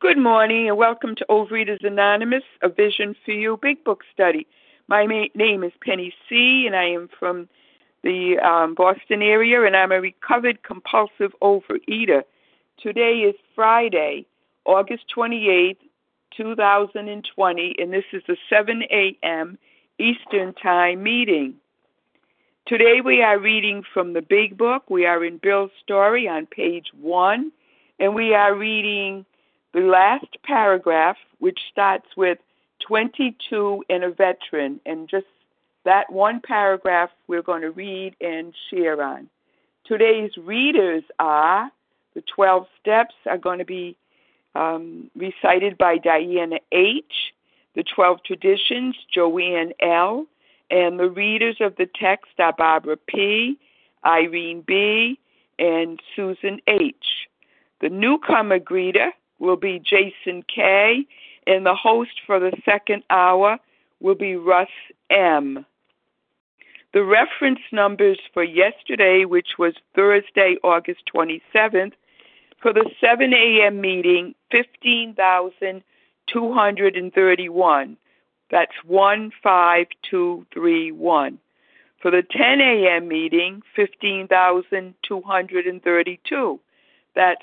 Good morning and welcome to Overeaters Anonymous, a Vision for You Big Book Study. My name is Penny C., and I am from the um, Boston area, and I'm a recovered compulsive overeater. Today is Friday, August 28th, 2020, and this is the 7 a.m. Eastern Time meeting. Today we are reading from the Big Book. We are in Bill's story on page one, and we are reading the last paragraph, which starts with 22 and a veteran, and just that one paragraph we're going to read and share on. Today's readers are the 12 steps are going to be um, recited by Diana H., the 12 traditions, Joanne L., and the readers of the text are Barbara P., Irene B., and Susan H. The newcomer greeter will be Jason K., and the host for the second hour will be Russ M. The reference numbers for yesterday, which was Thursday, August 27th, for the 7 a.m. meeting, 15,231. That's 15231. For the 10 a.m. meeting, 15,232. That's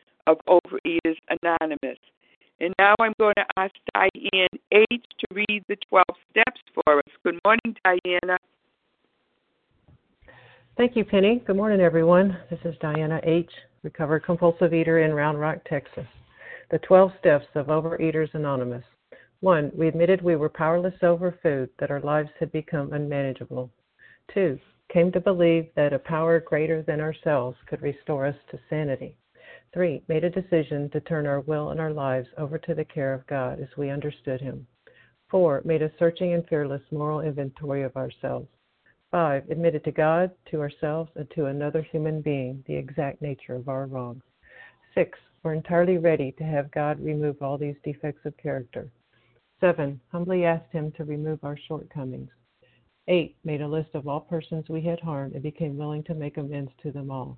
of Overeaters Anonymous. And now I'm going to ask Diane H. to read the 12 steps for us. Good morning, Diana. Thank you, Penny. Good morning, everyone. This is Diana H., recovered compulsive eater in Round Rock, Texas. The 12 steps of Overeaters Anonymous. One, we admitted we were powerless over food, that our lives had become unmanageable. Two, came to believe that a power greater than ourselves could restore us to sanity. Three, made a decision to turn our will and our lives over to the care of God as we understood Him. Four, made a searching and fearless moral inventory of ourselves. Five, admitted to God, to ourselves, and to another human being the exact nature of our wrongs. Six, were entirely ready to have God remove all these defects of character. Seven, humbly asked Him to remove our shortcomings. Eight, made a list of all persons we had harmed and became willing to make amends to them all.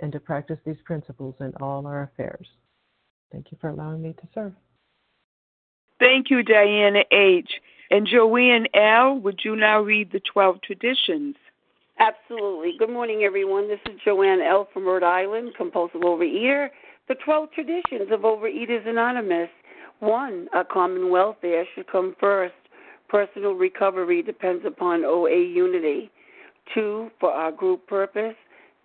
and to practice these principles in all our affairs. Thank you for allowing me to serve. Thank you, Diana H. And Joanne L., would you now read the 12 traditions? Absolutely. Good morning, everyone. This is Joanne L. from Rhode Island, compulsive overeater. The 12 traditions of Overeaters Anonymous. One, a common welfare should come first. Personal recovery depends upon OA unity. Two, for our group purpose,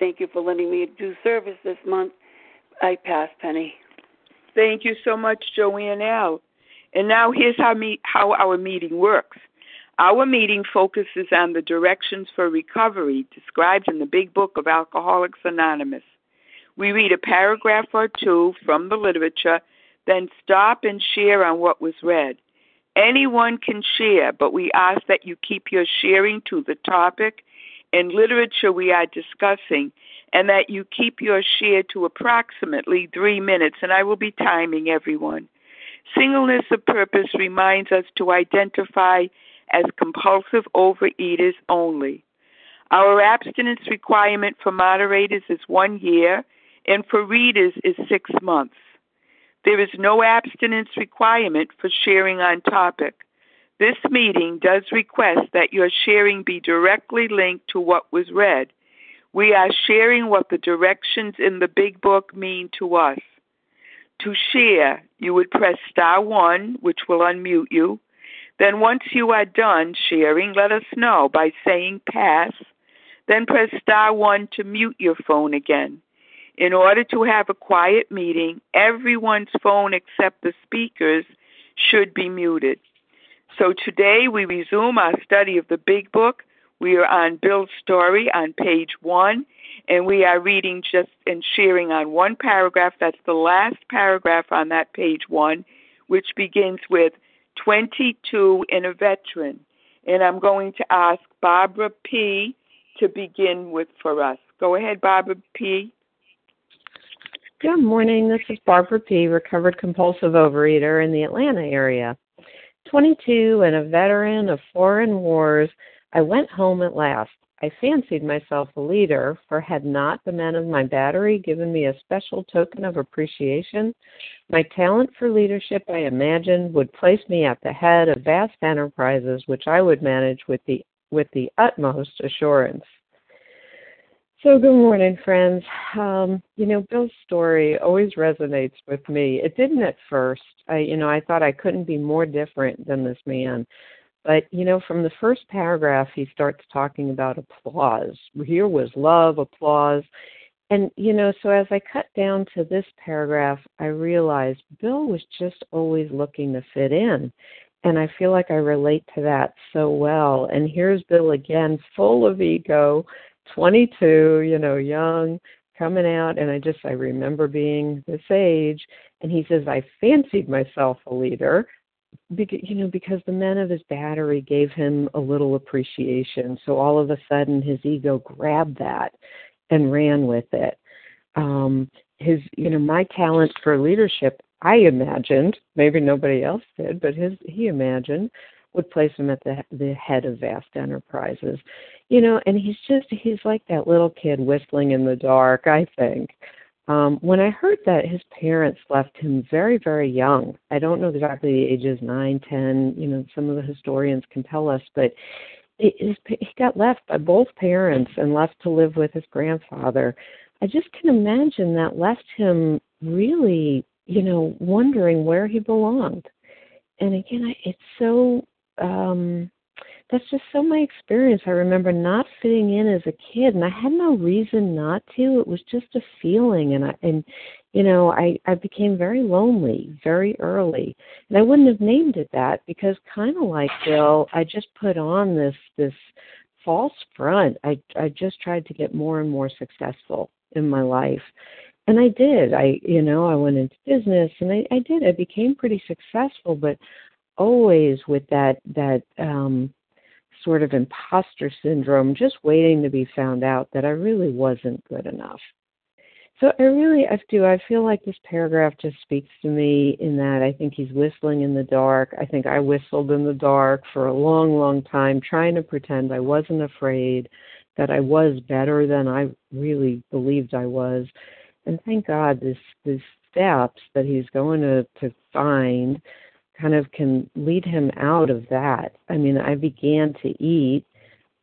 Thank you for letting me do service this month. I pass, Penny. Thank you so much, Joanne L. And now here's how, me- how our meeting works. Our meeting focuses on the directions for recovery described in the Big Book of Alcoholics Anonymous. We read a paragraph or two from the literature, then stop and share on what was read. Anyone can share, but we ask that you keep your sharing to the topic and literature we are discussing, and that you keep your share to approximately three minutes, and I will be timing everyone. Singleness of purpose reminds us to identify as compulsive overeaters only. Our abstinence requirement for moderators is one year, and for readers is six months. There is no abstinence requirement for sharing on topic. This meeting does request that your sharing be directly linked to what was read. We are sharing what the directions in the Big Book mean to us. To share, you would press star one, which will unmute you. Then, once you are done sharing, let us know by saying pass. Then press star one to mute your phone again. In order to have a quiet meeting, everyone's phone except the speaker's should be muted. So today we resume our study of the Big Book. We are on Bill's story on page one, and we are reading just and sharing on one paragraph. That's the last paragraph on that page one, which begins with 22 in a veteran. And I'm going to ask Barbara P. to begin with for us. Go ahead, Barbara P. Good morning. This is Barbara P., recovered compulsive overeater in the Atlanta area. 22 and a veteran of foreign wars, I went home at last. I fancied myself a leader, for had not the men of my battery given me a special token of appreciation? My talent for leadership, I imagined, would place me at the head of vast enterprises which I would manage with the with the utmost assurance. So, good morning, friends. Um, you know, Bill's story always resonates with me. It didn't at first. I, you know, I thought I couldn't be more different than this man. But, you know, from the first paragraph, he starts talking about applause. Here was love, applause. And, you know, so as I cut down to this paragraph, I realized Bill was just always looking to fit in. And I feel like I relate to that so well. And here's Bill again, full of ego, 22, you know, young, coming out. And I just, I remember being this age. And he says, I fancied myself a leader, because, you know, because the men of his battery gave him a little appreciation. So all of a sudden his ego grabbed that and ran with it. Um, his, you know, my talent for leadership, I imagined, maybe nobody else did, but his he imagined would place him at the the head of vast enterprises. You know, and he's just he's like that little kid whistling in the dark, I think. Um, when I heard that his parents left him very, very young, I don't know exactly the ages, nine, ten, you know, some of the historians can tell us, but he got left by both parents and left to live with his grandfather. I just can imagine that left him really, you know, wondering where he belonged. And again, I, it's so um that's just so my experience. I remember not fitting in as a kid and I had no reason not to. It was just a feeling and I and you know, I I became very lonely very early. And I wouldn't have named it that because kind of like Bill, I just put on this this false front. I I just tried to get more and more successful in my life. And I did. I you know, I went into business and I I did. I became pretty successful, but always with that that um sort of imposter syndrome just waiting to be found out that I really wasn't good enough. So I really I do I feel like this paragraph just speaks to me in that I think he's whistling in the dark. I think I whistled in the dark for a long long time trying to pretend I wasn't afraid that I was better than I really believed I was. And thank God this this steps that he's going to to find kind of can lead him out of that. I mean, I began to eat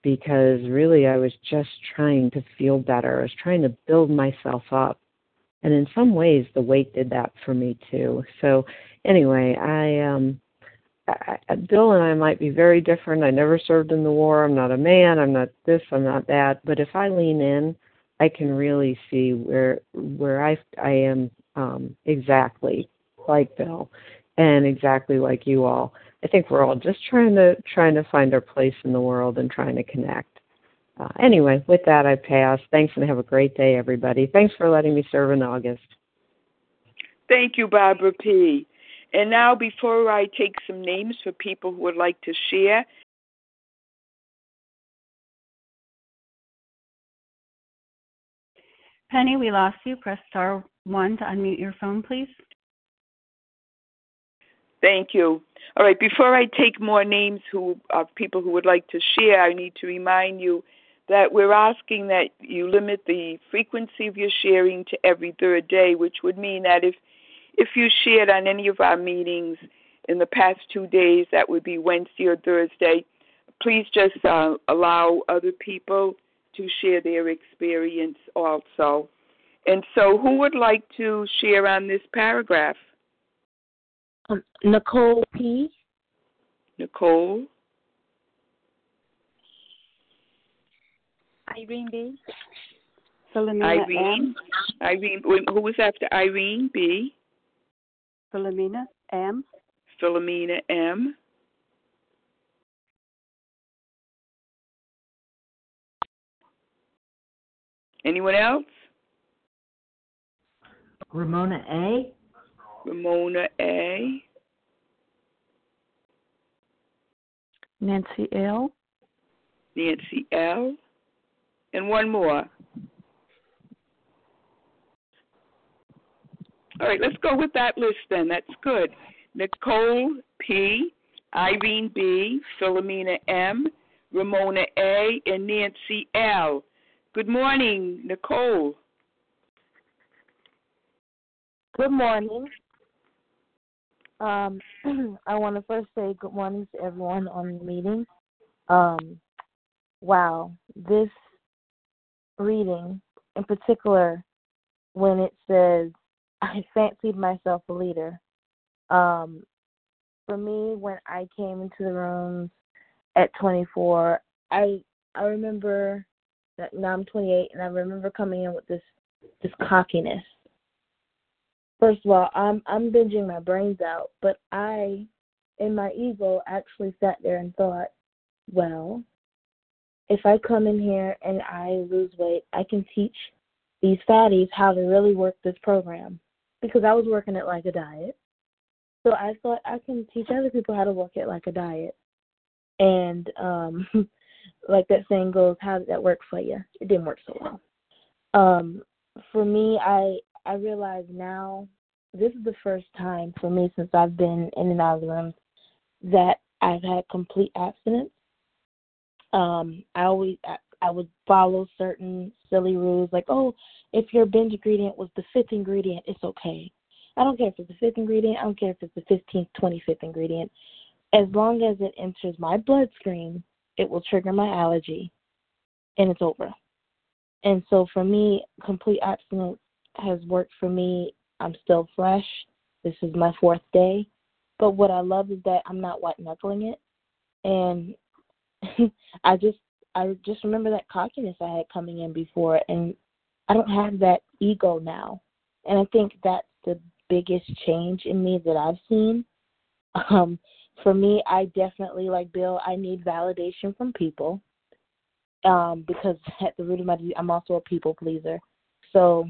because really I was just trying to feel better. I was trying to build myself up. And in some ways the weight did that for me too. So anyway, I um I, Bill and I might be very different. I never served in the war. I'm not a man. I'm not this. I'm not that. But if I lean in, I can really see where where I I am um, exactly like Bill, and exactly like you all. I think we're all just trying to trying to find our place in the world and trying to connect. Uh, anyway, with that, I pass. Thanks and have a great day, everybody. Thanks for letting me serve in August. Thank you, Barbara P. And now, before I take some names for people who would like to share, Penny, we lost you. Press star one to unmute your phone, please. Thank you. All right, before I take more names who of people who would like to share, I need to remind you that we're asking that you limit the frequency of your sharing to every third day, which would mean that if if you shared on any of our meetings in the past two days, that would be Wednesday or Thursday, please just uh, allow other people to share their experience also. And so, who would like to share on this paragraph? Um, Nicole P. Nicole. Irene B. Philomena Irene. M. Irene. Who was after Irene B? Philomena M. Philomena M. Anyone else? Ramona A. Ramona A. Nancy L. Nancy L. And one more. All right, let's go with that list then. That's good. Nicole P, Irene B, Philomena M, Ramona A, and Nancy L. Good morning, Nicole. Good morning. Um, I want to first say good morning to everyone on the meeting. Um, wow, this reading in particular, when it says, I fancied myself a leader. Um, for me, when I came into the rooms at 24, I I remember that now I'm 28, and I remember coming in with this this cockiness first of all, I'm I'm binging my brains out, but I, in my ego, actually sat there and thought, well, if I come in here and I lose weight, I can teach these fatties how to really work this program because I was working it like a diet. So I thought I can teach other people how to work it like a diet. And um like that saying goes, how did that work for you? It didn't work so well. Um for me, I I realize now this is the first time for me since I've been in and out of the rooms that I've had complete abstinence. Um, I always I, I would follow certain silly rules like, oh, if your binge ingredient was the fifth ingredient, it's okay. I don't care if it's the fifth ingredient. I don't care if it's the fifteenth, twenty fifth ingredient. As long as it enters my bloodstream, it will trigger my allergy, and it's over. And so for me, complete abstinence has worked for me. I'm still fresh. This is my fourth day. But what I love is that I'm not white knuckling it. And I just I just remember that cockiness I had coming in before and I don't have that ego now. And I think that's the biggest change in me that I've seen. Um, for me, I definitely like Bill. I need validation from people um, because at the root of my, I'm also a people pleaser. So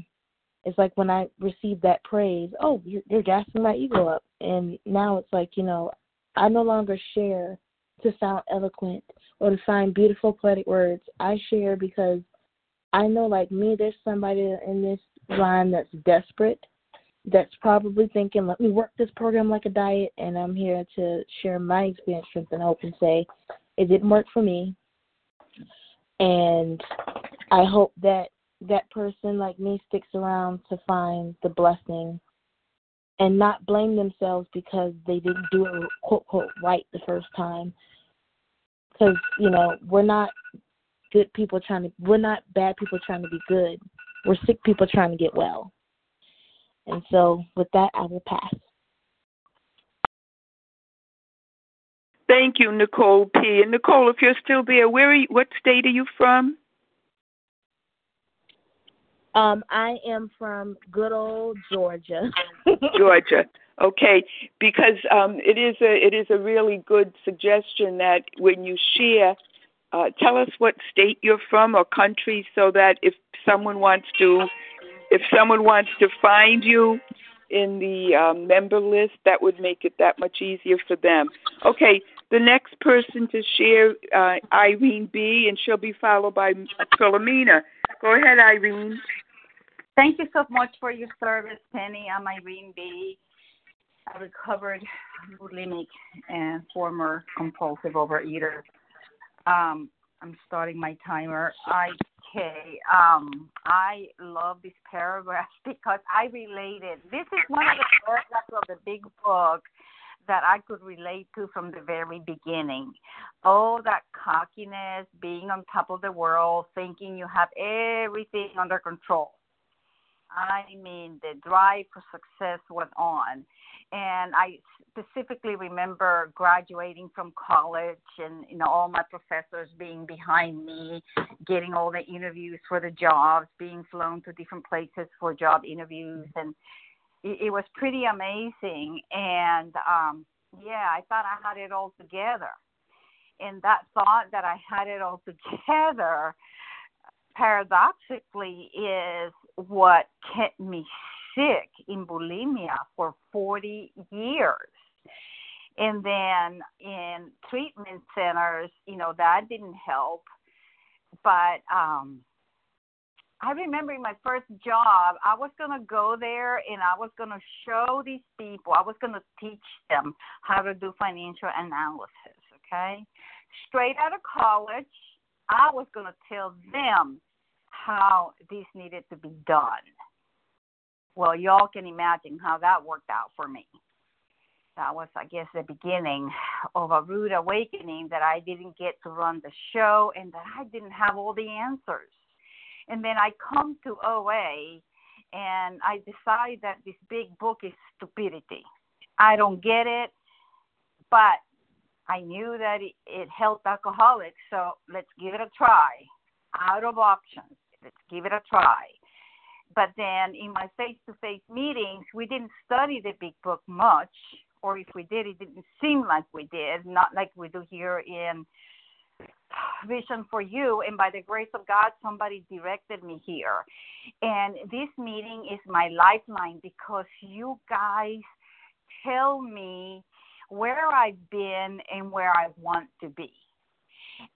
it's like when I receive that praise, oh, you're, you're gassing my ego up, and now it's like you know, I no longer share to sound eloquent or to find beautiful poetic words. I share because I know, like me, there's somebody in this line that's desperate, that's probably thinking, let me work this program like a diet, and I'm here to share my experience, and hope, and say, it didn't work for me, and I hope that that person like me sticks around to find the blessing and not blame themselves because they didn't do it quote quote right the first time. Because you know we're not good people trying to we're not bad people trying to be good. We're sick people trying to get well. And so with that i will pass. Thank you nicole p. And nicole if you're still there where are you, what state are you from um i am from good old georgia georgia Okay, because um, it is a it is a really good suggestion that when you share, uh, tell us what state you're from or country, so that if someone wants to, if someone wants to find you in the um, member list, that would make it that much easier for them. Okay, the next person to share, uh, Irene B, and she'll be followed by Philomena. Go ahead, Irene. Thank you so much for your service, Penny. I'm Irene B a recovered bulimic and former compulsive overeater. Um, I'm starting my timer. I okay. Um, I love this paragraph because I related. This is one of the paragraphs of the big book that I could relate to from the very beginning. Oh, that cockiness, being on top of the world, thinking you have everything under control. I mean, the drive for success was on and I specifically remember graduating from college and you know all my professors being behind me, getting all the interviews for the jobs, being flown to different places for job interviews, and it, it was pretty amazing. And um, yeah, I thought I had it all together, and that thought that I had it all together paradoxically is what kept me sick in bulimia for 40 years. And then in treatment centers, you know, that didn't help. But um I remember in my first job, I was going to go there and I was going to show these people, I was going to teach them how to do financial analysis, okay? Straight out of college, I was going to tell them how this needed to be done. Well, y'all can imagine how that worked out for me. That was, I guess, the beginning of a rude awakening that I didn't get to run the show and that I didn't have all the answers. And then I come to OA and I decide that this big book is stupidity. I don't get it, but I knew that it, it helped alcoholics, so let's give it a try. Out of options, let's give it a try but then in my face-to-face meetings, we didn't study the big book much, or if we did, it didn't seem like we did, not like we do here in Vision for You. And by the grace of God, somebody directed me here. And this meeting is my lifeline because you guys tell me where I've been and where I want to be.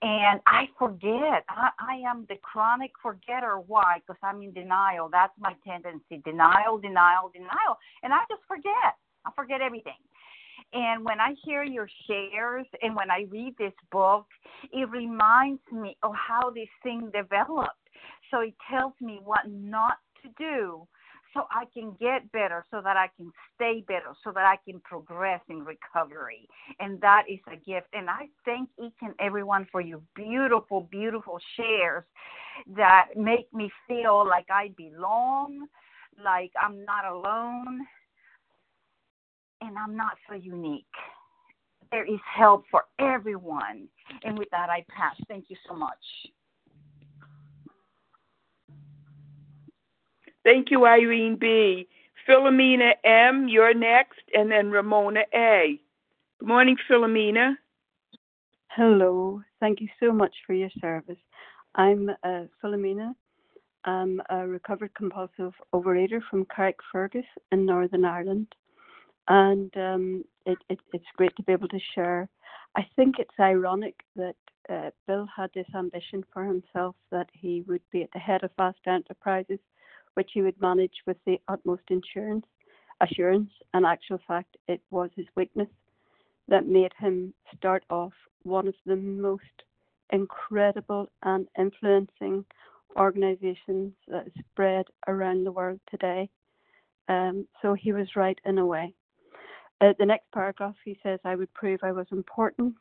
and I forget. I, I am the chronic forgetter. Why? Because I'm in denial. That's my tendency. Denial, denial, denial. And I just forget. I forget everything. And when I hear your shares and when I read this book, it reminds me of how this thing developed. So it tells me what not to do so I can get better, so that I can stay better, so that I can progress in recovery. And that is a gift. And I thank each and everyone for your beautiful, beautiful shares that make me feel like I belong, like I'm not alone, and I'm not so unique. There is help for everyone. And with that, I pass. Thank you so much. Thank you, Irene B. Philomena M., you're next, and then Ramona A. Good morning, Philomena. Hello. Thank you so much for your service. I'm uh, Philomena. I'm a recovered compulsive overeater from Carrickfergus in Northern Ireland. And um, it, it, it's great to be able to share. I think it's ironic that uh, Bill had this ambition for himself that he would be at the head of Fast Enterprises which he would manage with the utmost insurance, assurance. And actual fact, it was his weakness that made him start off one of the most incredible and influencing organizations that spread around the world today. Um, so he was right in a way. Uh, the next paragraph, he says, I would prove I was important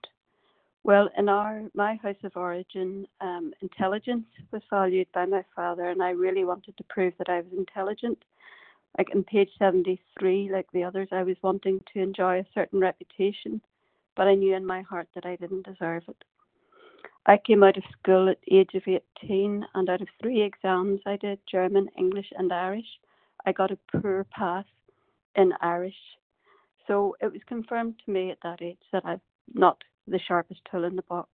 well, in our my house of origin, um, intelligence was valued by my father, and I really wanted to prove that I was intelligent. Like in page 73, like the others, I was wanting to enjoy a certain reputation, but I knew in my heart that I didn't deserve it. I came out of school at the age of 18, and out of three exams I did German, English, and Irish, I got a poor pass in Irish. So it was confirmed to me at that age that I'm not the sharpest tool in the box.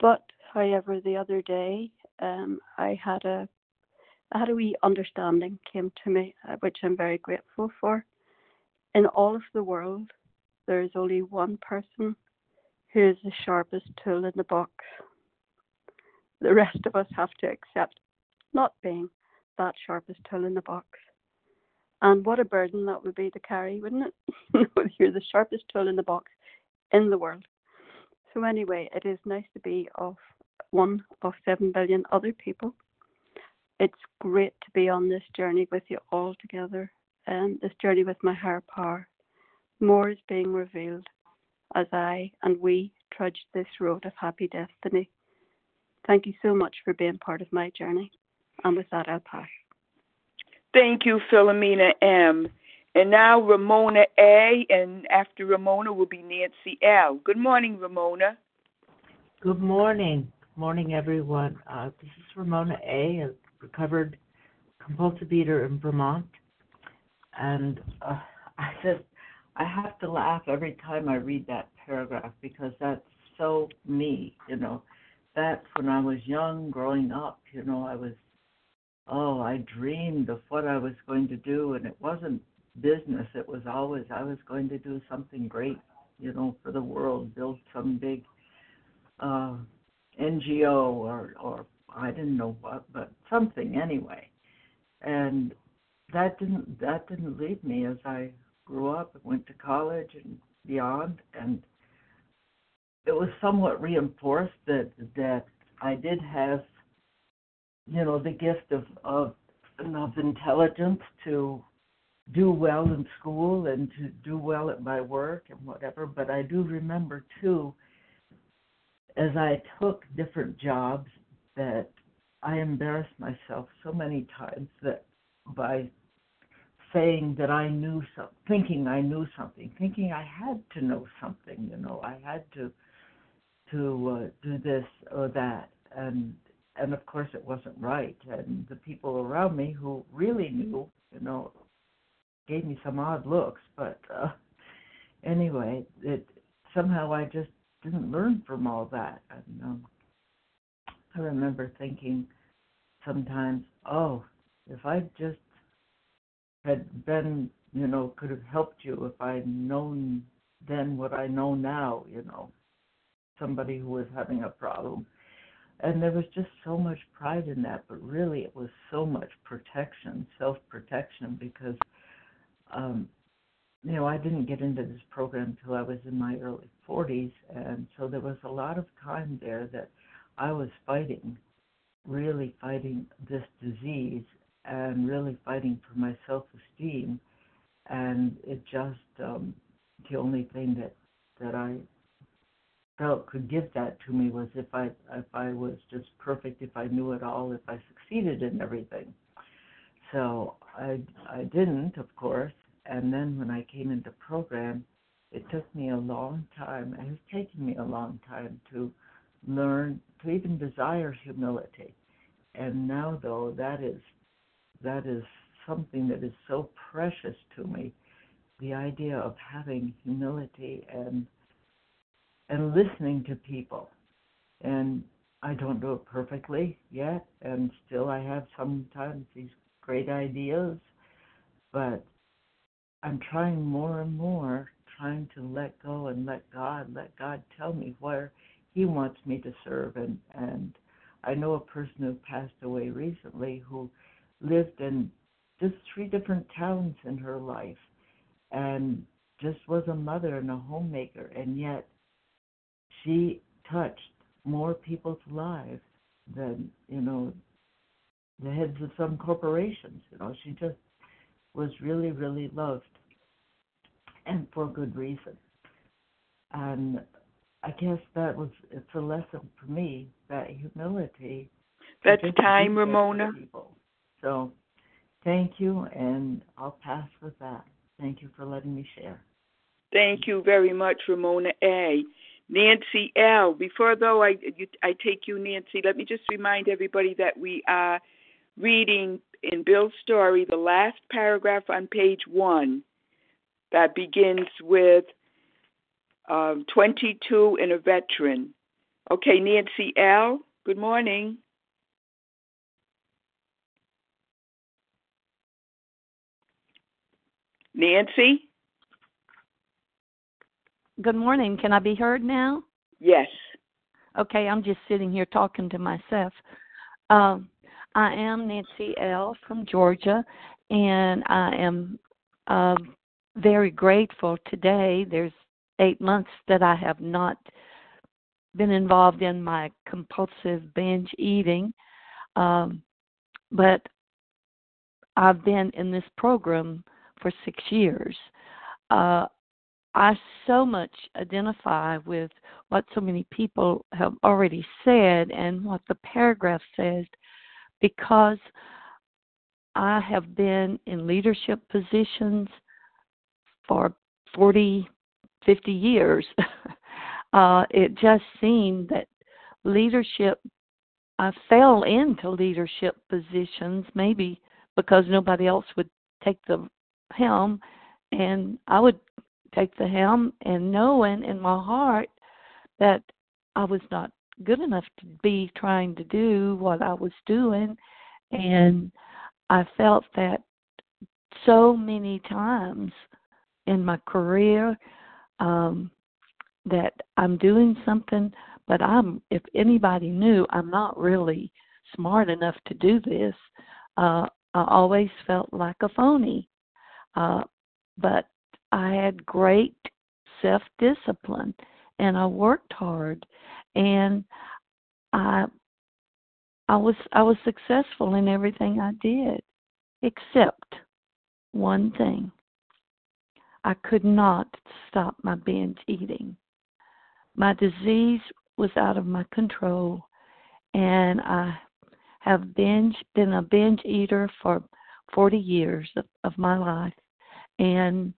But however, the other day um, I had a I had a wee understanding came to me, uh, which I'm very grateful for. In all of the world, there is only one person who is the sharpest tool in the box. The rest of us have to accept not being that sharpest tool in the box. And what a burden that would be to carry, wouldn't it? You're the sharpest tool in the box, in the world. So, anyway, it is nice to be of one of seven billion other people. It's great to be on this journey with you all together and this journey with my higher power. More is being revealed as I and we trudge this road of happy destiny. Thank you so much for being part of my journey. And with that, I'll pass. Thank you, Philomena M. And now Ramona A, and after Ramona will be Nancy L. Good morning, Ramona. Good morning. Good Morning, everyone. Uh, this is Ramona A, a recovered compulsive eater in Vermont. And uh, I just, I have to laugh every time I read that paragraph because that's so me, you know. That's when I was young, growing up, you know, I was, oh, I dreamed of what I was going to do, and it wasn't business. It was always I was going to do something great, you know, for the world, build some big uh, NGO or or I didn't know what, but something anyway. And that didn't that didn't leave me as I grew up and went to college and beyond and it was somewhat reinforced that that I did have you know the gift of of enough intelligence to do well in school and to do well at my work and whatever. But I do remember too, as I took different jobs, that I embarrassed myself so many times that by saying that I knew something, thinking I knew something, thinking I had to know something, you know, I had to to uh, do this or that, and and of course it wasn't right. And the people around me who really knew, you know, gave me some odd looks, but uh, anyway, it somehow I just didn't learn from all that. And um, I remember thinking sometimes, oh, if I just had been, you know, could have helped you if I'd known then what I know now, you know. somebody who was having a problem. And there was just so much pride in that, but really it was so much protection, self protection, because, um, you know, I didn't get into this program until I was in my early 40s. And so there was a lot of time there that I was fighting, really fighting this disease and really fighting for my self esteem. And it just, um, the only thing that, that I felt could give that to me was if I if I was just perfect, if I knew it all, if I succeeded in everything. So I I didn't, of course. And then when I came into program, it took me a long time. It has taken me a long time to learn to even desire humility. And now though that is that is something that is so precious to me. The idea of having humility and and listening to people. And I don't do it perfectly yet, and still I have sometimes these great ideas, but I'm trying more and more, trying to let go and let God, let God tell me where He wants me to serve. And, and I know a person who passed away recently who lived in just three different towns in her life and just was a mother and a homemaker, and yet she touched more people's lives than you know the heads of some corporations. You know, she just was really, really loved, and for good reason. And I guess that was it's a lesson for me that humility. That's time, Ramona. So, thank you, and I'll pass with that. Thank you for letting me share. Thank you very much, Ramona A. Nancy L. Before though I you, I take you, Nancy, let me just remind everybody that we are reading in Bill's story the last paragraph on page one that begins with um, 22 and a veteran. Okay, Nancy L. Good morning. Nancy? Good morning. Can I be heard now? Yes. Okay, I'm just sitting here talking to myself. Um, I am Nancy L. from Georgia, and I am uh, very grateful today. There's eight months that I have not been involved in my compulsive binge eating, um, but I've been in this program for six years. Uh, I so much identify with what so many people have already said and what the paragraph says because I have been in leadership positions for 40, 50 years. uh, it just seemed that leadership, I fell into leadership positions maybe because nobody else would take the helm and I would take the helm and knowing in my heart that I was not good enough to be trying to do what I was doing. And I felt that so many times in my career um, that I'm doing something, but I'm, if anybody knew, I'm not really smart enough to do this. Uh, I always felt like a phony. Uh, but I had great self discipline and I worked hard and I I was I was successful in everything I did except one thing. I could not stop my binge eating. My disease was out of my control and I have binge been a binge eater for 40 years of, of my life and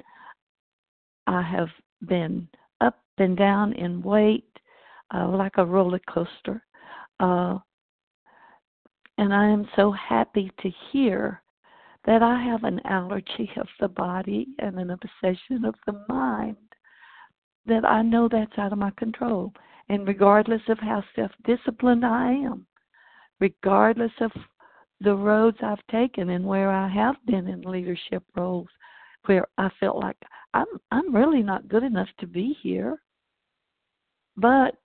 I have been up and down in weight uh, like a roller coaster. Uh, and I am so happy to hear that I have an allergy of the body and an obsession of the mind, that I know that's out of my control. And regardless of how self disciplined I am, regardless of the roads I've taken and where I have been in leadership roles, where I felt like I'm I'm really not good enough to be here. But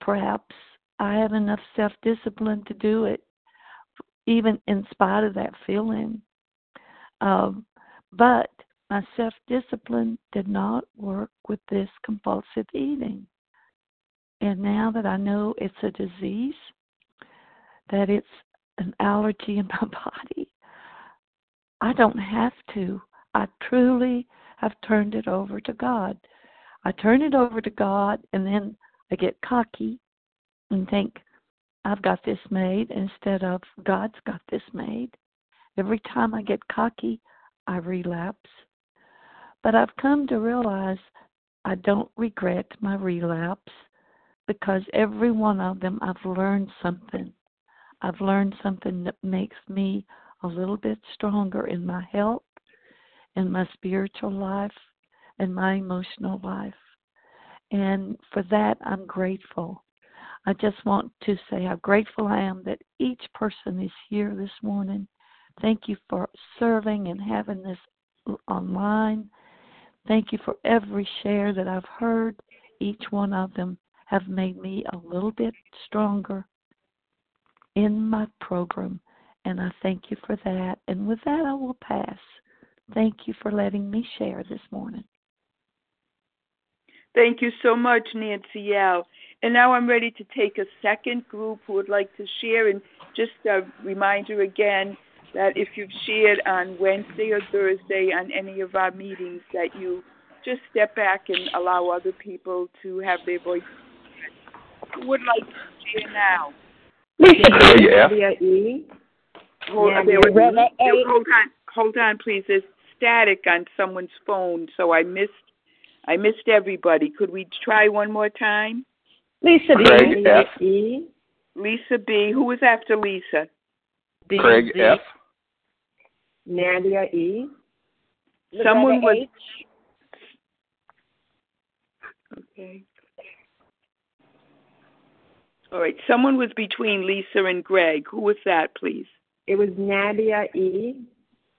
perhaps I have enough self discipline to do it, even in spite of that feeling. Um, but my self discipline did not work with this compulsive eating. And now that I know it's a disease, that it's an allergy in my body, I don't have to. I truly have turned it over to God. I turn it over to God and then I get cocky and think, I've got this made instead of God's got this made. Every time I get cocky, I relapse. But I've come to realize I don't regret my relapse because every one of them I've learned something. I've learned something that makes me a little bit stronger in my health, in my spiritual life, and my emotional life. And for that, I'm grateful. I just want to say how grateful I am that each person is here this morning. Thank you for serving and having this online. Thank you for every share that I've heard. Each one of them have made me a little bit stronger in my program, and I thank you for that. And with that, I will pass. Thank you for letting me share this morning. Thank you so much, Nancy L. And now I'm ready to take a second group who would like to share. And just a reminder again that if you've shared on Wednesday or Thursday on any of our meetings, that you just step back and allow other people to have their voice. Who would like to share now? Lisa. Hold, Nadia there was, E. hold on, hold on, please. There's static on someone's phone, so I missed, I missed everybody. Could we try one more time? Lisa B. Craig F. E. Lisa B. Who was after Lisa? B. Craig Z. F. Nadia E. Someone Loretta was. H. Okay. All right. Someone was between Lisa and Greg. Who was that, please? It was Nadia E.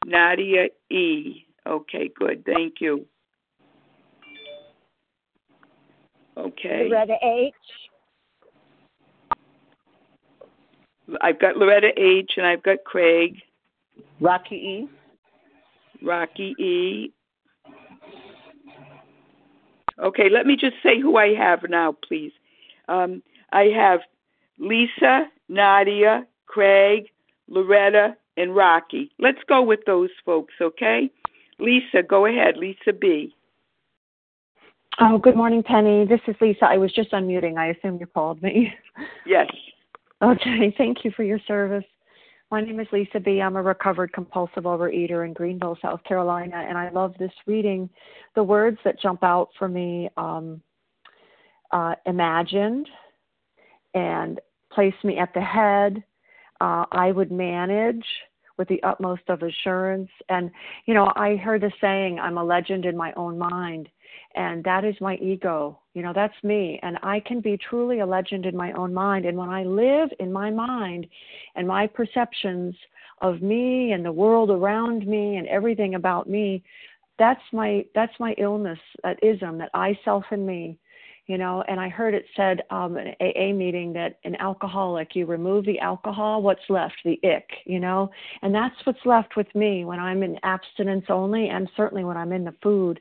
Nadia E. Okay, good. Thank you. Okay. Loretta H. I've got Loretta H. and I've got Craig. Rocky E. Rocky E. Okay, let me just say who I have now, please. Um, I have Lisa, Nadia, Craig, Loretta, and Rocky. Let's go with those folks, okay? Lisa, go ahead. Lisa B. Oh, good morning, Penny. This is Lisa. I was just unmuting. I assume you called me. Yes. Okay, thank you for your service. My name is Lisa B. I'm a recovered compulsive overeater in Greenville, South Carolina, and I love this reading. The words that jump out for me um, uh, imagined and place me at the head. Uh, I would manage with the utmost of assurance. And, you know, I heard the saying, I'm a legend in my own mind. And that is my ego. You know, that's me. And I can be truly a legend in my own mind. And when I live in my mind and my perceptions of me and the world around me and everything about me, that's my that's my illness, that ism, that I self and me you know and i heard it said um an aa meeting that an alcoholic you remove the alcohol what's left? The ick you know? And that's what's left with me when i'm in abstinence only and certainly when i'm in the food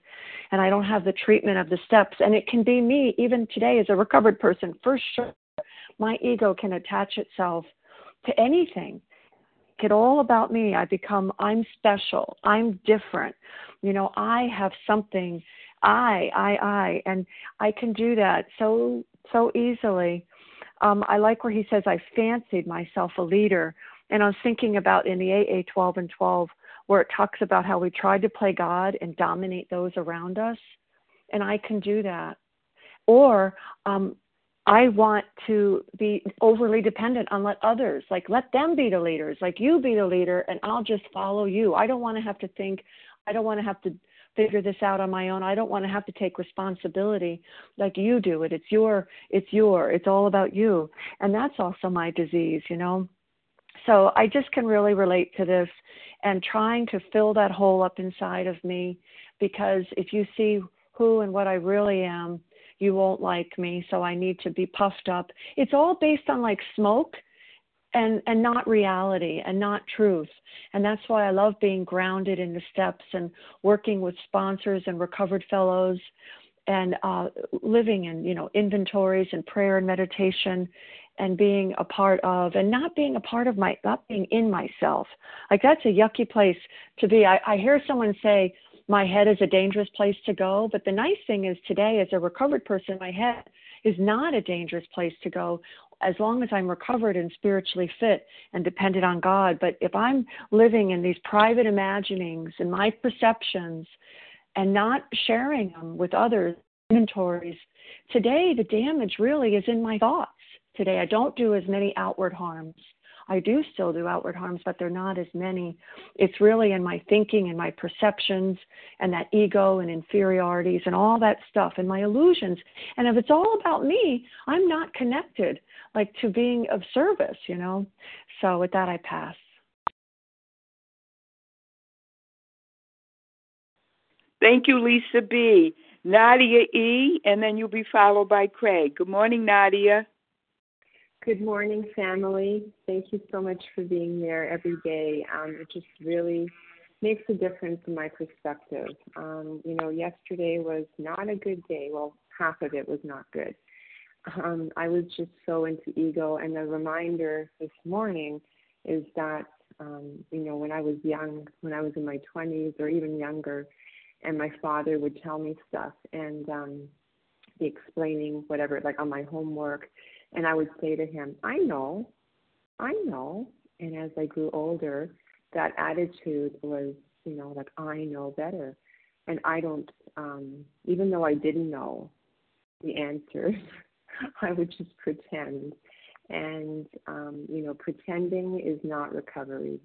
and i don't have the treatment of the steps. And it can be me even today as a recovered person for sure my ego can attach itself to anything. It all about me. I become i'm special. I'm different. You know i have something I, I, I, and I can do that so so easily. Um, I like where he says I fancied myself a leader, and I was thinking about in the AA 12 and 12 where it talks about how we tried to play God and dominate those around us, and I can do that. Or um, I want to be overly dependent on let others, like let them be the leaders, like you be the leader, and I'll just follow you. I don't want to have to think. I don't want to have to figure this out on my own. I don't want to have to take responsibility like you do it. It's your it's your it's all about you. And that's also my disease, you know. So I just can really relate to this and trying to fill that hole up inside of me because if you see who and what I really am, you won't like me, so I need to be puffed up. It's all based on like smoke and and not reality and not truth. And that's why i love being grounded in the steps and working with sponsors and recovered fellows and uh, living in you know inventories and prayer and meditation and being a part of and not being a part of my not being in myself. Like that's a yucky place to be. I, I hear someone say my head is a dangerous place to go. But the nice thing is today as a recovered person my head is not a dangerous place to go as long as I'm recovered and spiritually fit and dependent on God. But if I'm living in these private imaginings and my perceptions and not sharing them with others, inventories, today the damage really is in my thoughts. Today I don't do as many outward harms. I do still do outward harms, but they're not as many. It's really in my thinking and my perceptions and that ego and inferiorities and all that stuff and my illusions. And if it's all about me, I'm not connected like to being of service, you know. So with that I pass. Thank you, Lisa B. Nadia E., and then you'll be followed by Craig. Good morning, Nadia. Good morning, family. Thank you so much for being there every day. Um, it just really makes a difference in my perspective. Um, you know, yesterday was not a good day. Well, half of it was not good. Um, I was just so into ego, and the reminder this morning is that, um, you know, when I was young, when I was in my 20s or even younger, and my father would tell me stuff and um be explaining whatever like on my homework and I would say to him, I know, I know. And as I grew older, that attitude was, you know, like I know better. And I don't, um, even though I didn't know the answers, I would just pretend. And, um, you know, pretending is not recovery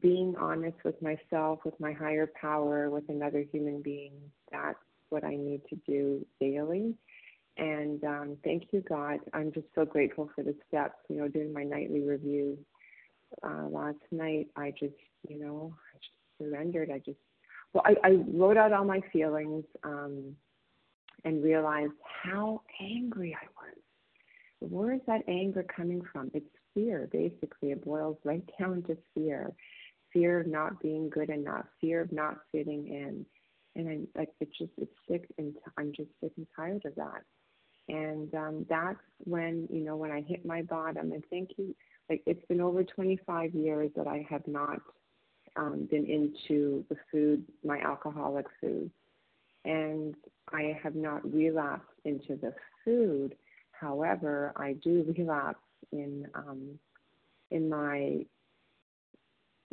being honest with myself, with my higher power, with another human being, that's what I need to do daily. And um, thank you, God. I'm just so grateful for the steps. You know, doing my nightly review uh, last night, I just, you know, I just surrendered. I just, well, I, I wrote out all my feelings um, and realized how angry I was. Where is that anger coming from? It's fear, basically. It boils right down to fear fear of not being good enough, fear of not fitting in. And I'm like, it's just, it's sick, and I'm just sick and tired of that. And um, that's when, you know, when I hit my bottom, and thank you, like, it's been over 25 years that I have not um, been into the food, my alcoholic food. And I have not relapsed into the food. However, I do relapse in um, in my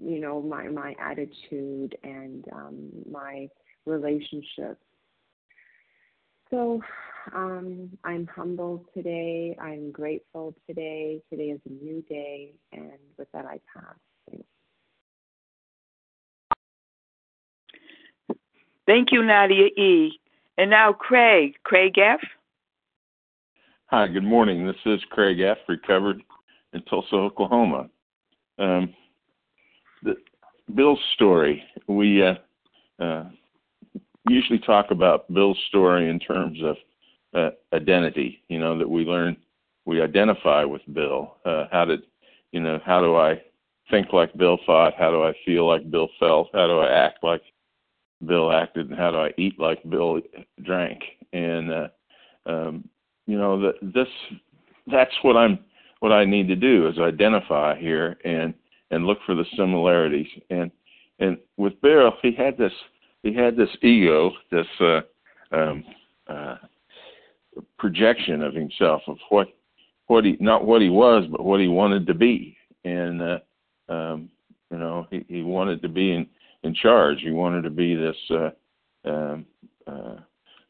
you know my my attitude and um, my relationships. So um, I'm humbled today. I'm grateful today. Today is a new day, and with that, I pass. Thank you, Nadia E. And now Craig. Craig F. Hi, good morning. This is Craig F. Recovered in Tulsa, Oklahoma. Um, the, Bill's story. We uh, uh, usually talk about Bill's story in terms of uh, identity. You know that we learn, we identify with Bill. Uh, how did, you know, how do I think like Bill thought? How do I feel like Bill felt? How do I act like Bill acted? And how do I eat like Bill drank? And uh, um, you know that this, that's what I'm, what I need to do is identify here and and look for the similarities. And and with Bill, he had this he had this ego, this uh, um, uh, projection of himself of what what he not what he was, but what he wanted to be. And uh, um, you know, he, he wanted to be in in charge. He wanted to be this uh, um, uh,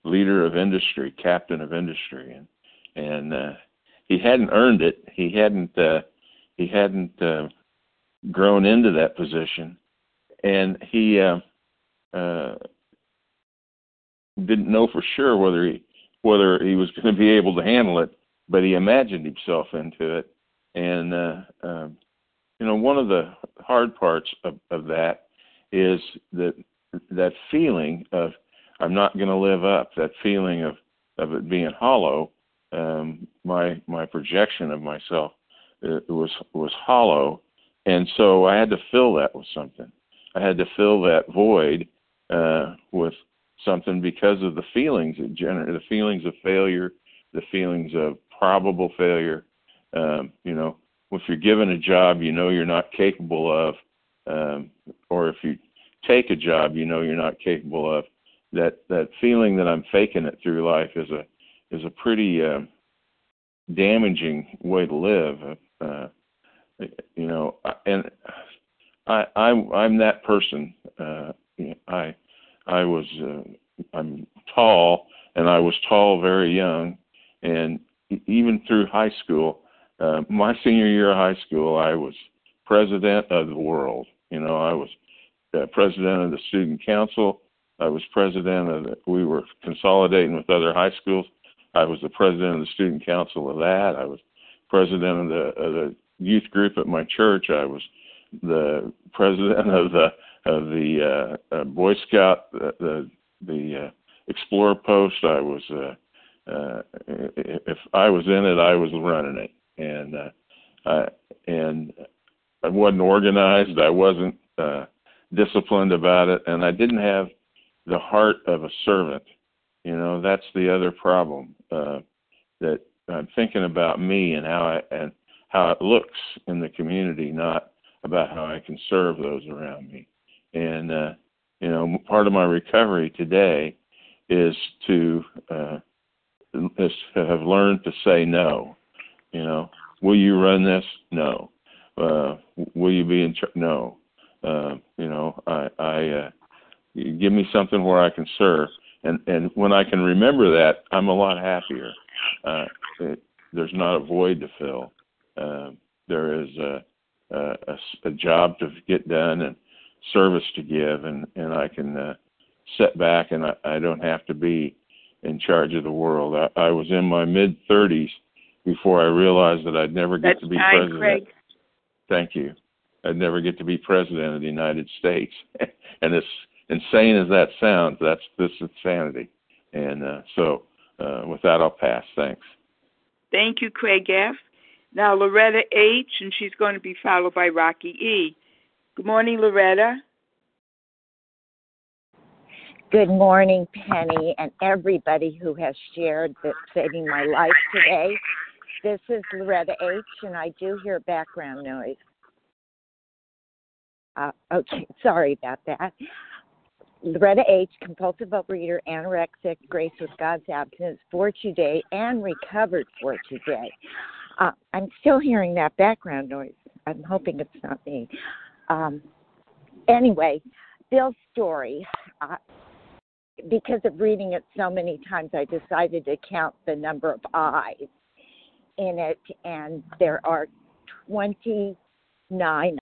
leader of industry, captain of industry, and and uh, he hadn't earned it. He hadn't uh, he hadn't uh, grown into that position, and he uh, uh, didn't know for sure whether he whether he was going to be able to handle it, but he imagined himself into it, and uh, uh, you know one of the hard parts of, of that is that that feeling of I'm not going to live up, that feeling of of it being hollow, um, my my projection of myself it was was hollow, and so I had to fill that with something. I had to fill that void uh, with something because of the feelings it generated, the feelings of failure, the feelings of probable failure. Um, you know, if you're given a job you know you're not capable of, um, or if you take a job you know you're not capable of, that that feeling that I'm faking it through life is a is a pretty uh, damaging way to live. Uh, you know, and I I'm I'm that person. Uh, I I was uh, I'm tall and I was tall very young, and even through high school, uh, my senior year of high school, I was president of the world. You know, I was uh, president of the student council. I was president of the, we were consolidating with other high schools. I was the president of the student council of that. I was president of the, of the youth group at my church. I was the president of the of the uh, uh, Boy Scout the the, the uh, Explorer Post. I was uh, uh, if I was in it, I was running it, and uh, I, and I wasn't organized. I wasn't uh, disciplined about it, and I didn't have the heart of a servant. You know, that's the other problem uh, that I'm thinking about me and how I and how it looks in the community, not about how I can serve those around me. And uh, you know, part of my recovery today is to uh, is to have learned to say no. You know, will you run this? No. Uh, will you be in charge? No. Uh, you know, I, I uh, give me something where I can serve, and and when I can remember that, I'm a lot happier. Uh, it, there's not a void to fill. Uh, there is a, a, a job to get done and service to give, and and I can uh, sit back and I, I don't have to be in charge of the world. I, I was in my mid 30s before I realized that I'd never get That's to be fine, president. Craig. Thank you. I'd never get to be president of the United States. and as insane as that sounds, that's this insanity. And uh, so, uh, with that, I'll pass. Thanks. Thank you, Craig F. Now Loretta H, and she's going to be followed by Rocky E. Good morning, Loretta. Good morning, Penny, and everybody who has shared that saving my life today. This is Loretta H, and I do hear background noise. Uh, okay, sorry about that. Loretta H, compulsive overeater, anorexic, grace with God's absence, for today, and recovered for today. Uh, I'm still hearing that background noise. I'm hoping it's not me. Um, anyway, Bill's story. Uh, because of reading it so many times, I decided to count the number of eyes in it, and there are 29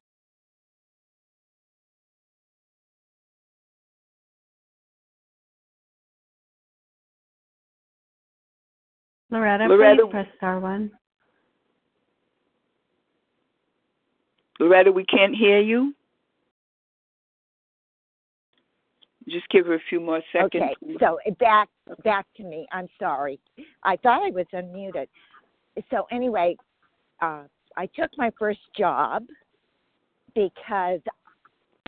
Loretta, Loretta- please press star one. Loretta, we can't hear you. Just give her a few more seconds. Okay, so back back to me. I'm sorry. I thought I was unmuted. So anyway, uh, I took my first job because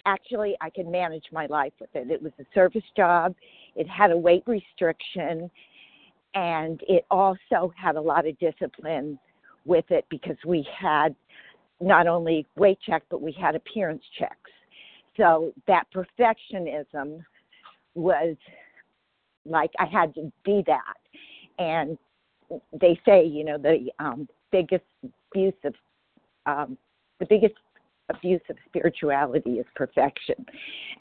actually I could manage my life with it. It was a service job. It had a weight restriction, and it also had a lot of discipline with it because we had not only weight check but we had appearance checks. So that perfectionism was like I had to be that. And they say, you know, the um, biggest abuse of um, the biggest abuse of spirituality is perfection,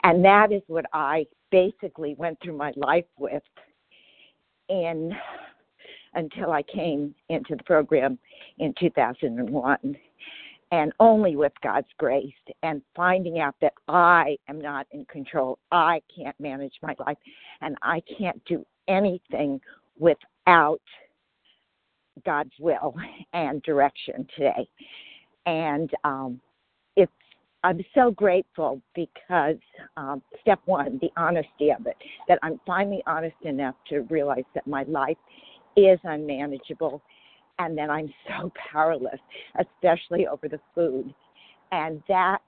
and that is what I basically went through my life with. In until I came into the program in 2001 and only with God's grace and finding out that I am not in control. I can't manage my life and I can't do anything without God's will and direction today. And um, it's I'm so grateful because um, step one, the honesty of it, that I'm finally honest enough to realize that my life is unmanageable and that I'm so powerless, especially over the food. And that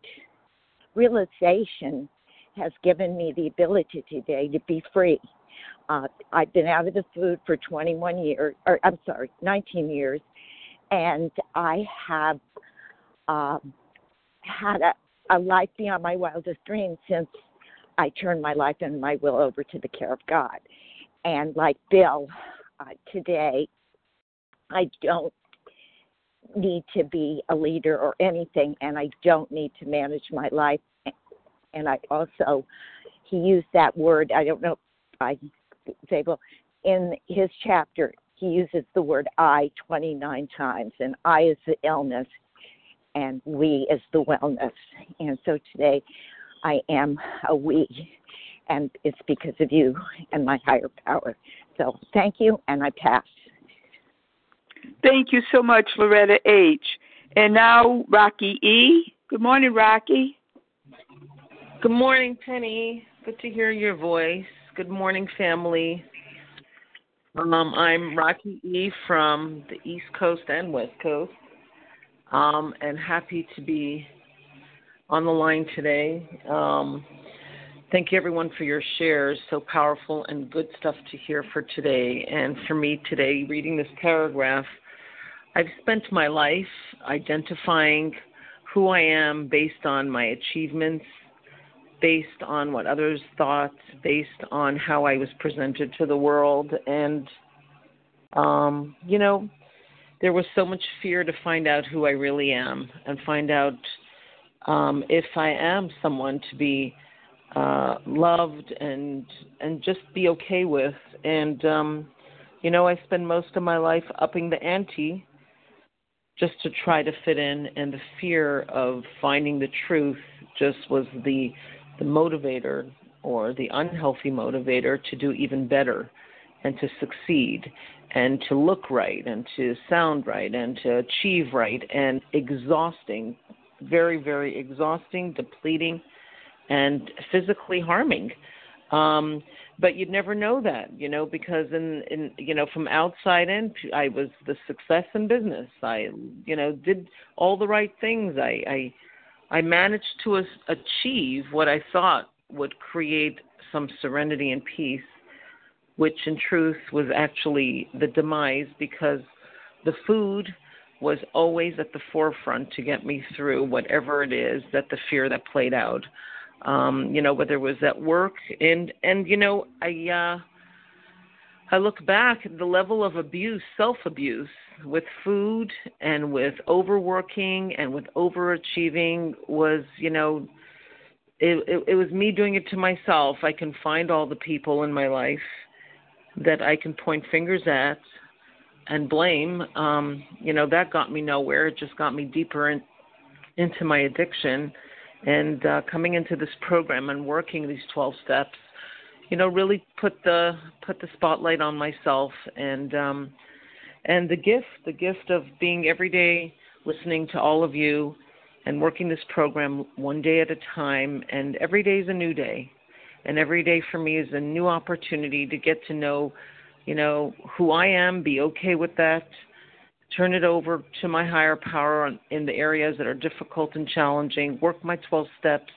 realization has given me the ability today to be free. Uh, I've been out of the food for 21 years, or I'm sorry, 19 years, and I have um, had a, a life beyond my wildest dreams since I turned my life and my will over to the care of God. And like Bill, uh, today, I don't need to be a leader or anything, and I don't need to manage my life. And I also, he used that word, I don't know if I say, well, in his chapter, he uses the word I 29 times, and I is the illness, and we is the wellness. And so today, I am a we, and it's because of you and my higher power. So thank you, and I pass. Thank you so much, Loretta H. And now, Rocky E. Good morning, Rocky. Good morning, Penny. Good to hear your voice. Good morning, family. Um, I'm Rocky E. from the East Coast and West Coast, um, and happy to be on the line today. Um, Thank you, everyone, for your shares. So powerful and good stuff to hear for today. And for me today, reading this paragraph, I've spent my life identifying who I am based on my achievements, based on what others thought, based on how I was presented to the world. And, um, you know, there was so much fear to find out who I really am and find out um, if I am someone to be uh, loved and and just be okay with. And um, you know, I spend most of my life upping the ante just to try to fit in, and the fear of finding the truth just was the the motivator or the unhealthy motivator to do even better and to succeed and to look right and to sound right and to achieve right and exhausting very very exhausting depleting and physically harming. Um, but you'd never know that, you know, because in, in you know from outside in, I was the success in business. I you know did all the right things. I I, I managed to achieve what I thought would create some serenity and peace, which in truth was actually the demise because the food was always at the forefront to get me through whatever it is that the fear that played out um, you know, whether it was at work and and you know, I uh I look back the level of abuse, self abuse with food and with overworking and with overachieving was, you know, it, it, it was me doing it to myself. I can find all the people in my life that I can point fingers at and blame. Um, you know, that got me nowhere. It just got me deeper in, into my addiction and uh, coming into this program and working these 12 steps you know really put the put the spotlight on myself and um and the gift the gift of being every day listening to all of you and working this program one day at a time and every day is a new day and every day for me is a new opportunity to get to know you know who I am be okay with that turn it over to my higher power in the areas that are difficult and challenging, work my 12 steps,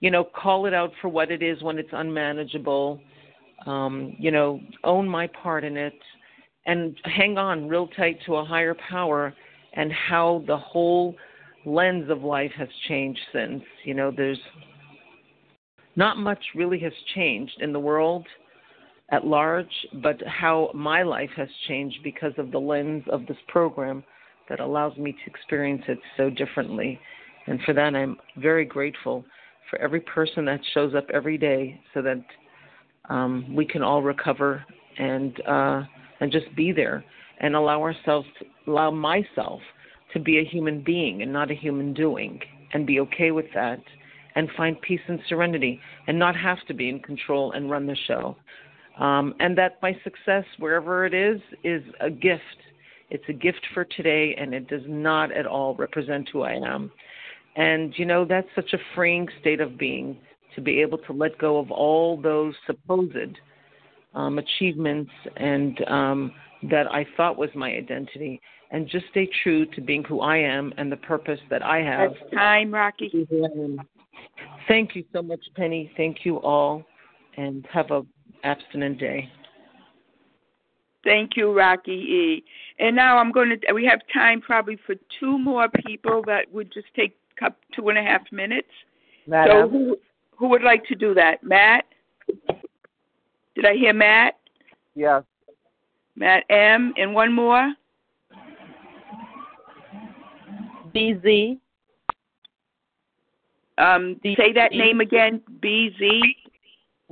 you know, call it out for what it is when it's unmanageable, um, you know, own my part in it, and hang on real tight to a higher power and how the whole lens of life has changed since. You know, there's not much really has changed in the world at large, but how my life has changed because of the lens of this program that allows me to experience it so differently. And for that, I'm very grateful for every person that shows up every day so that um, we can all recover and uh, and just be there and allow ourselves, to, allow myself to be a human being and not a human doing, and be okay with that, and find peace and serenity, and not have to be in control and run the show um, and that my success, wherever it is, is a gift. It's a gift for today, and it does not at all represent who I am. And, you know, that's such a freeing state of being to be able to let go of all those supposed um, achievements and um, that I thought was my identity and just stay true to being who I am and the purpose that I have. That's time, Rocky. Thank you so much, Penny. Thank you all, and have a abstinent day. Thank you, Rocky E. And now I'm going to. We have time probably for two more people that would just take up two and a half minutes. Madam. So who who would like to do that? Matt. Did I hear Matt? Yes. Matt M. And one more. BZ. Um, D- say that D- name again. BZ.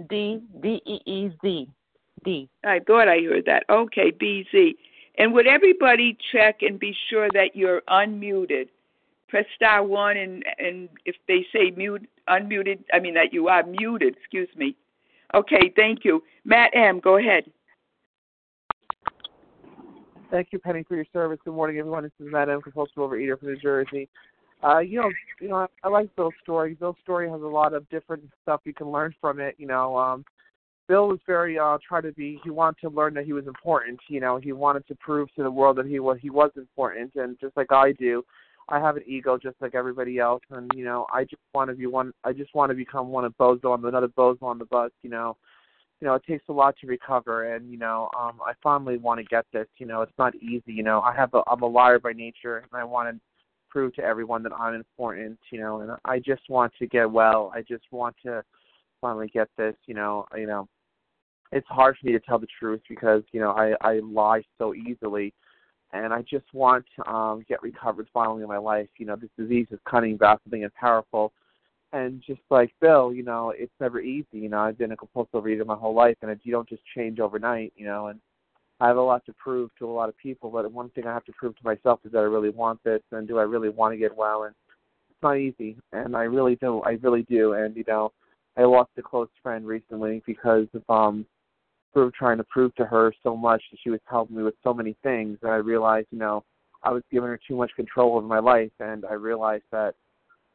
D D E E Z D. I thought I heard that. Okay, BZ. And would everybody check and be sure that you're unmuted? Press star one, and and if they say mute, unmuted, I mean that you are muted. Excuse me. Okay, thank you, Matt M. Go ahead. Thank you, Penny, for your service. Good morning, everyone. This is Matt M. Compulsive Overeater from New Jersey. Uh, you know, you know, I, I like Bill's story. Bill's story has a lot of different stuff you can learn from it. You know, um, Bill was very uh try to be he wanted to learn that he was important, you know, he wanted to prove to the world that he was he was important and just like I do, I have an ego just like everybody else and you know, I just want to be one I just want to become one of Bozo on another Bozo on the bus, you know. You know, it takes a lot to recover and, you know, um I finally want to get this, you know, it's not easy, you know. I have a I'm a liar by nature and I want to prove to everyone that I'm important, you know, and I just want to get well. I just want to finally get this, you know, you know, it's hard for me to tell the truth because, you know, I, I lie so easily and I just want to um get recovered finally in my life. You know, this disease is cunning, baffling and powerful. And just like Bill, you know, it's never easy. You know, I've been a compulsive reader my whole life and it, you don't just change overnight, you know, and I have a lot to prove to a lot of people, but one thing I have to prove to myself is that I really want this and do I really want to get well and it's not easy and I really do I really do and you know I lost a close friend recently because of um prove trying to prove to her so much that she was helping me with so many things and I realized, you know, I was giving her too much control over my life and I realized that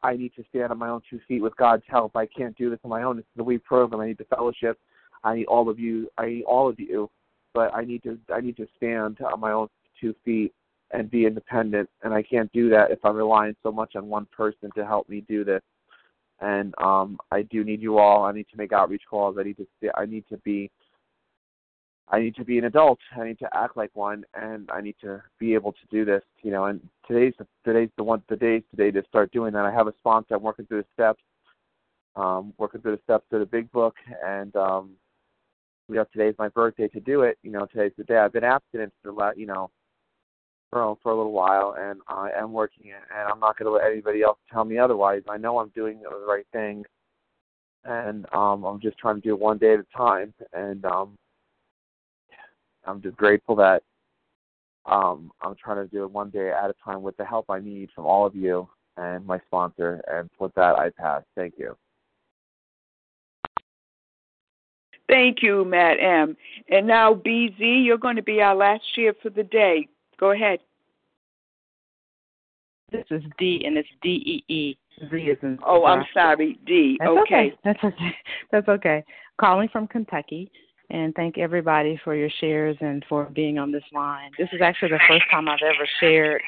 I need to stand on my own two feet with God's help. I can't do this on my own. This is a we program. I need the fellowship. I need all of you I need all of you. But I need to I need to stand on my own two feet and be independent and I can't do that if I'm relying so much on one person to help me do this. And um I do need you all. I need to make outreach calls. I need to I need to be I need to be an adult. I need to act like one, and I need to be able to do this. You know, and today's the, today's the one the days today to start doing that. I have a sponsor. I'm working through the steps, um, working through the steps of the big book, and um, you know, today's my birthday to do it. You know, today's the day. I've been abstinent for the you know, for for a little while, and I am working it, and I'm not going to let anybody else tell me otherwise. I know I'm doing the right thing, and um, I'm just trying to do it one day at a time, and um I'm just grateful that um, I'm trying to do it one day at a time with the help I need from all of you and my sponsor. And with that, I pass. Thank you. Thank you, Matt M. And now, BZ, you're going to be our last year for the day. Go ahead. This is D, and it's D E E. Z is in. Oh, I'm sorry, D. That's okay. okay. That's okay. That's okay. Calling from Kentucky, and thank everybody for your shares and for being on this line. This is actually the first time I've ever shared,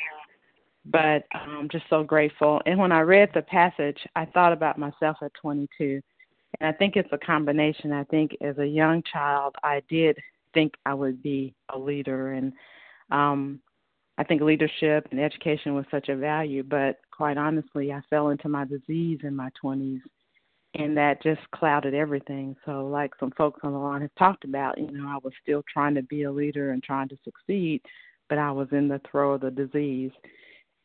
but I'm just so grateful. And when I read the passage, I thought about myself at 22, and I think it's a combination. I think as a young child, I did think I would be a leader, and um, I think leadership and education was such a value. But quite honestly, I fell into my disease in my 20s and that just clouded everything. So, like some folks on the line have talked about, you know, I was still trying to be a leader and trying to succeed, but I was in the throes of the disease.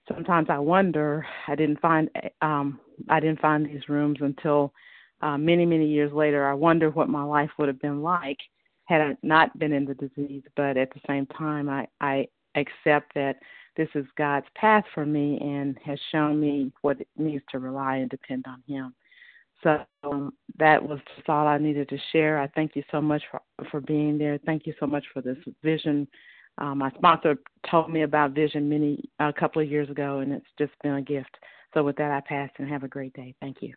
Sometimes I wonder. I didn't find um, I didn't find these rooms until uh, many many years later. I wonder what my life would have been like had I not been in the disease. But at the same time, I I accept that this is God's path for me and has shown me what it means to rely and depend on Him. So um, that was just all I needed to share. I thank you so much for for being there. Thank you so much for this vision. Um, my sponsor told me about Vision many a couple of years ago, and it's just been a gift. So, with that, I pass and have a great day. Thank you.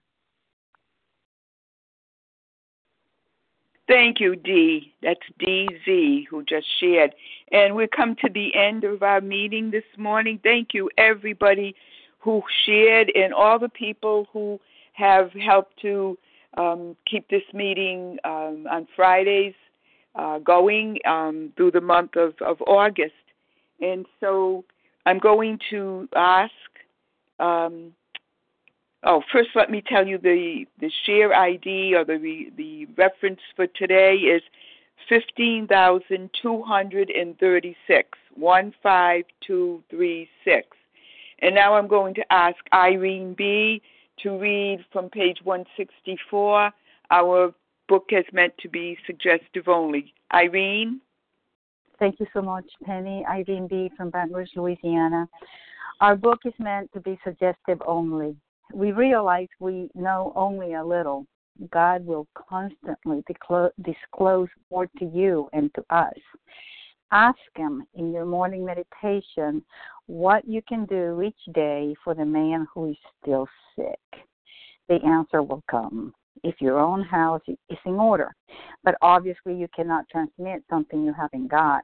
Thank you, Dee. That's DZ who just shared. And we come to the end of our meeting this morning. Thank you, everybody who shared, and all the people who have helped to um, keep this meeting um, on Fridays uh, going um, through the month of, of August. And so I'm going to ask um, Oh, first let me tell you the the share ID or the the reference for today is fifteen thousand two hundred and thirty six one five two three six. And now I'm going to ask Irene B to read from page 164. Our book is meant to be suggestive only. Irene? Thank you so much, Penny. Irene B from Baton Rouge, Louisiana. Our book is meant to be suggestive only we realize we know only a little, God will constantly disclose more to you and to us. Ask Him in your morning meditation what you can do each day for the man who is still sick. The answer will come if your own house is in order. But obviously, you cannot transmit something you haven't got.